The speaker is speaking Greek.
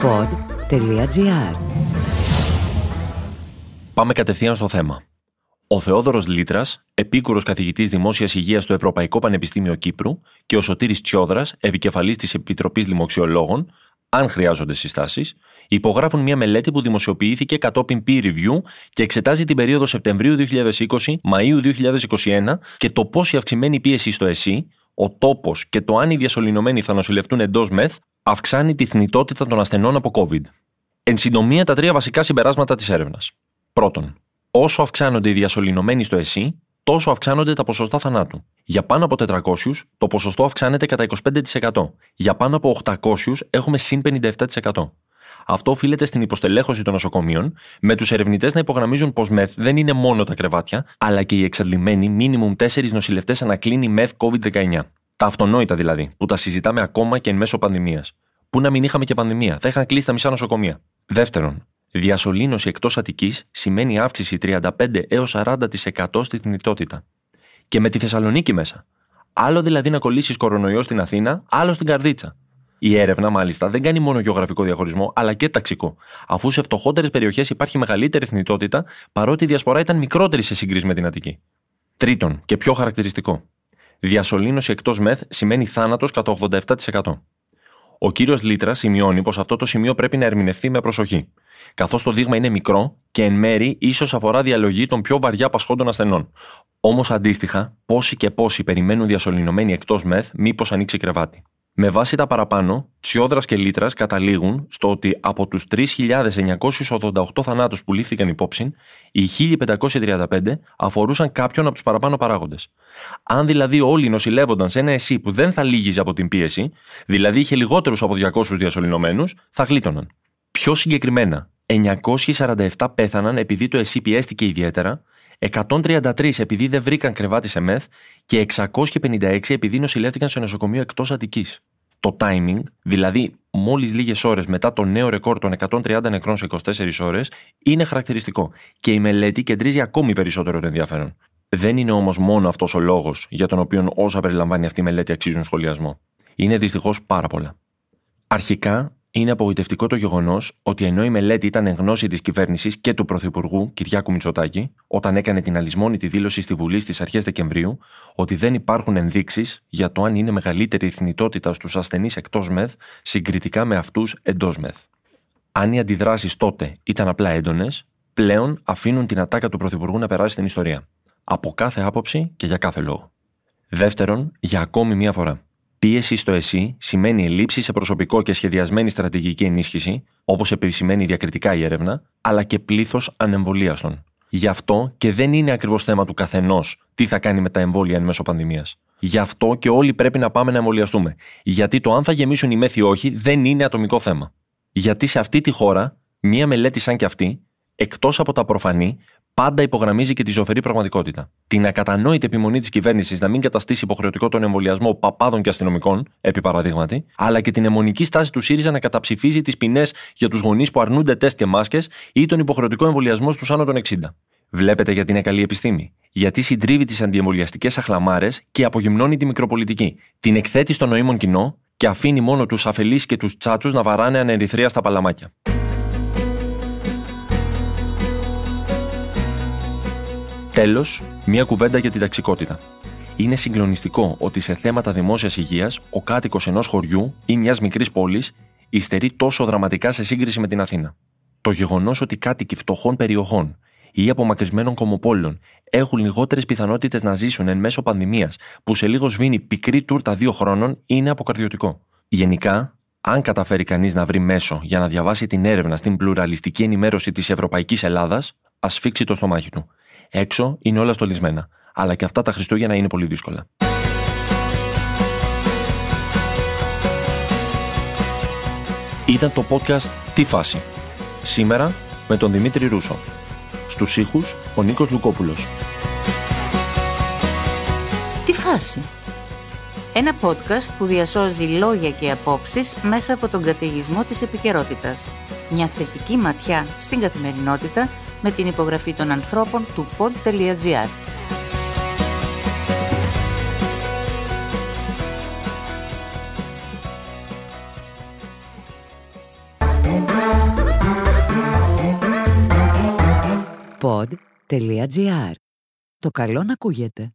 pod.gr Πάμε κατευθείαν στο θέμα. Ο Θεόδωρος Λίτρας, επίκουρος καθηγητής δημόσιας υγείας στο Ευρωπαϊκό Πανεπιστήμιο Κύπρου και ο Σωτήρης Τσιόδρας, επικεφαλής της Επιτροπής Λοιμοξιολόγων, αν χρειάζονται συστάσεις, υπογράφουν μια μελέτη που δημοσιοποιήθηκε κατόπιν peer review και εξετάζει την περίοδο Σεπτεμβρίου 2020, Μαΐου 2021 και το πώς η αυξημένη πίεση στο ΕΣΥ, ο τόπος και το αν οι διασωληνωμένοι θα νοσηλευτούν εντός ΜΕΘ αυξάνει τη θνητότητα των ασθενών από COVID. Εν συντομία, τα τρία βασικά συμπεράσματα της έρευνας. Πρώτον, όσο αυξάνονται οι διασωληνωμένοι στο ΕΣΥ, τόσο αυξάνονται τα ποσοστά θανάτου. Για πάνω από 400, το ποσοστό αυξάνεται κατά 25%. Για πάνω από 800, έχουμε συν 57%. Αυτό οφείλεται στην υποστελέχωση των νοσοκομείων, με τους ερευνητές να υπογραμμίζουν πως μεθ δεν είναι μόνο τα κρεβάτια, αλλά και οι εξαντλημένοι μίνιμουμ 4 νοσηλευτές ανακλίνει μεθ COVID-19. Τα αυτονόητα δηλαδή, που τα συζητάμε ακόμα και εν μέσω πανδημίας. Πού να μην είχαμε και πανδημία, θα είχαν κλείσει τα μισά νοσοκομεία. Δεύτερον, διασωλήνωση εκτός Αττικής σημαίνει αύξηση 35 έως 40% στη θνητότητα. Και με τη Θεσσαλονίκη μέσα. Άλλο δηλαδή να κολλήσεις κορονοϊό στην Αθήνα, άλλο στην Καρδίτσα. Η έρευνα, μάλιστα, δεν κάνει μόνο γεωγραφικό διαχωρισμό, αλλά και ταξικό, αφού σε φτωχότερες περιοχές υπάρχει μεγαλύτερη θνητότητα, παρότι η διασπορά ήταν μικρότερη σε σύγκριση με την Αττική. Τρίτον, και πιο χαρακτηριστικό, διασωλήνωση εκτός μεθ σημαίνει θάνατος κατά 87%. Ο κύριος Λίτρα σημειώνει πως αυτό το σημείο πρέπει να ερμηνευθεί με προσοχή, καθώς το δείγμα είναι μικρό και εν μέρη ίσως αφορά διαλογή των πιο βαριά πασχόντων ασθενών. Όμως αντίστοιχα, πόσοι και πόσοι περιμένουν διασωληνωμένοι εκτός μεθ, μήπως ανοίξει κρεβάτι. Με βάση τα παραπάνω, Τσιόδρας και Λίτρας καταλήγουν στο ότι από τους 3.988 θανάτους που λήφθηκαν υπόψη, οι 1.535 αφορούσαν κάποιον από τους παραπάνω παράγοντες. Αν δηλαδή όλοι νοσηλεύονταν σε ένα ΕΣΥ που δεν θα λύγιζε από την πίεση, δηλαδή είχε λιγότερους από 200 διασωληνωμένους, θα γλίτωναν. Πιο συγκεκριμένα, 947 πέθαναν επειδή το ΕΣΥ πιέστηκε ιδιαίτερα, 133 επειδή δεν βρήκαν κρεβάτι σε μεθ και 656 επειδή νοσηλεύτηκαν σε νοσοκομείο εκτός Αττικής. Το timing, δηλαδή μόλις λίγες ώρες μετά το νέο ρεκόρ των 130 νεκρών σε 24 ώρες, είναι χαρακτηριστικό και η μελέτη κεντρίζει ακόμη περισσότερο το ενδιαφέρον. Δεν είναι όμως μόνο αυτός ο λόγος για τον οποίο όσα περιλαμβάνει αυτή η μελέτη αξίζουν σχολιασμό. Είναι δυστυχώς πάρα πολλά. Αρχικά, είναι απογοητευτικό το γεγονός ότι ενώ η μελέτη ήταν εν γνώση της κυβέρνησης και του Πρωθυπουργού Κυριάκου Μητσοτάκη, όταν έκανε την αλυσμόνητη δήλωση στη Βουλή στις αρχές Δεκεμβρίου ότι δεν υπάρχουν ενδείξεις για το αν είναι μεγαλύτερη η θνητότητα στους ασθενείς εκτός ΜΕΘ συγκριτικά με αυτούς εντός ΜΕΘ. Αν οι αντιδράσεις τότε ήταν απλά έντονες, πλέον αφήνουν την ατάκα του Πρωθυπουργού να περάσει στην ιστορία. Από κάθε άποψη και για κάθε λόγο. Δεύτερον, για ακόμη μία φορά. Πίεση στο ΕΣΥ σημαίνει ελλείψη σε προσωπικό και σχεδιασμένη στρατηγική ενίσχυση, όπως επισημαίνει διακριτικά η έρευνα, αλλά και πλήθος ανεμβολίαστων. Γι' αυτό και δεν είναι ακριβώς θέμα του καθενός τι θα κάνει με τα εμβόλια εν μέσω πανδημίας. Γι' αυτό και όλοι πρέπει να πάμε να εμβολιαστούμε. Γιατί το αν θα γεμίσουν οι μέθοι όχι δεν είναι ατομικό θέμα. Γιατί σε αυτή τη χώρα, μία μελέτη σαν και αυτή, εκτός από τα προφανή, πάντα υπογραμμίζει και τη ζωφερή πραγματικότητα. Την ακατανόητη επιμονή της κυβέρνησης να μην καταστήσει υποχρεωτικό τον εμβολιασμό παπάδων και αστυνομικών, επί παραδείγματι, αλλά και την αιμονική στάση του ΣΥΡΙΖΑ να καταψηφίζει τις ποινές για τους γονείς που αρνούνται τεστ και μάσκες ή τον υποχρεωτικό εμβολιασμό στους άνω των 60. Βλέπετε γιατί είναι καλή επιστήμη. Γιατί συντρίβει τις αντιεμβολιαστικές αχλαμάρες και απογυμνώνει τη μικροπολιτική. Την εκθέτει στο νοήμων κοινό και αφήνει μόνο τους αφελείς και τους τσάτσους να βαράνε ανερυθρία στα παλαμάκια. Τέλος, μία κουβέντα για την ταξικότητα. Είναι συγκλονιστικό ότι σε θέματα δημόσιας υγείας ο κάτοικος ενός χωριού ή μιας μικρής πόλης υστερεί τόσο δραματικά σε σύγκριση με την Αθήνα. Το γεγονός ότι κάτοικοι φτωχών περιοχών ή απομακρυσμένων κομοπόλων έχουν λιγότερες πιθανότητες να ζήσουν εν μέσω πανδημίας που σε λίγο σβήνει πικρή τούρτα δύο χρόνων είναι αποκαρδιωτικό. Γενικά, αν καταφέρει κανείς να βρει μέσο για να διαβάσει την έρευνα στην πλουραλιστική ενημέρωση της Ευρωπαϊκής Ελλάδας, ας φίξει το στομάχι του. Έξω είναι όλα στολισμένα. Αλλά και αυτά τα Χριστούγεννα είναι πολύ δύσκολα. Ήταν το podcast «Τι φάση» σήμερα με τον Δημήτρη Ρούσο. Στους ήχους ο Νίκος Λουκόπουλος. «Τι φάση» Ένα podcast που διασώζει λόγια και απόψεις μέσα από τον καταιγισμό της επικαιρότητας. Μια θετική ματιά στην καθημερινότητα με την υπογραφή των ανθρώπων του pod.gr. Pod.gr. Το καλό να ακούγεται.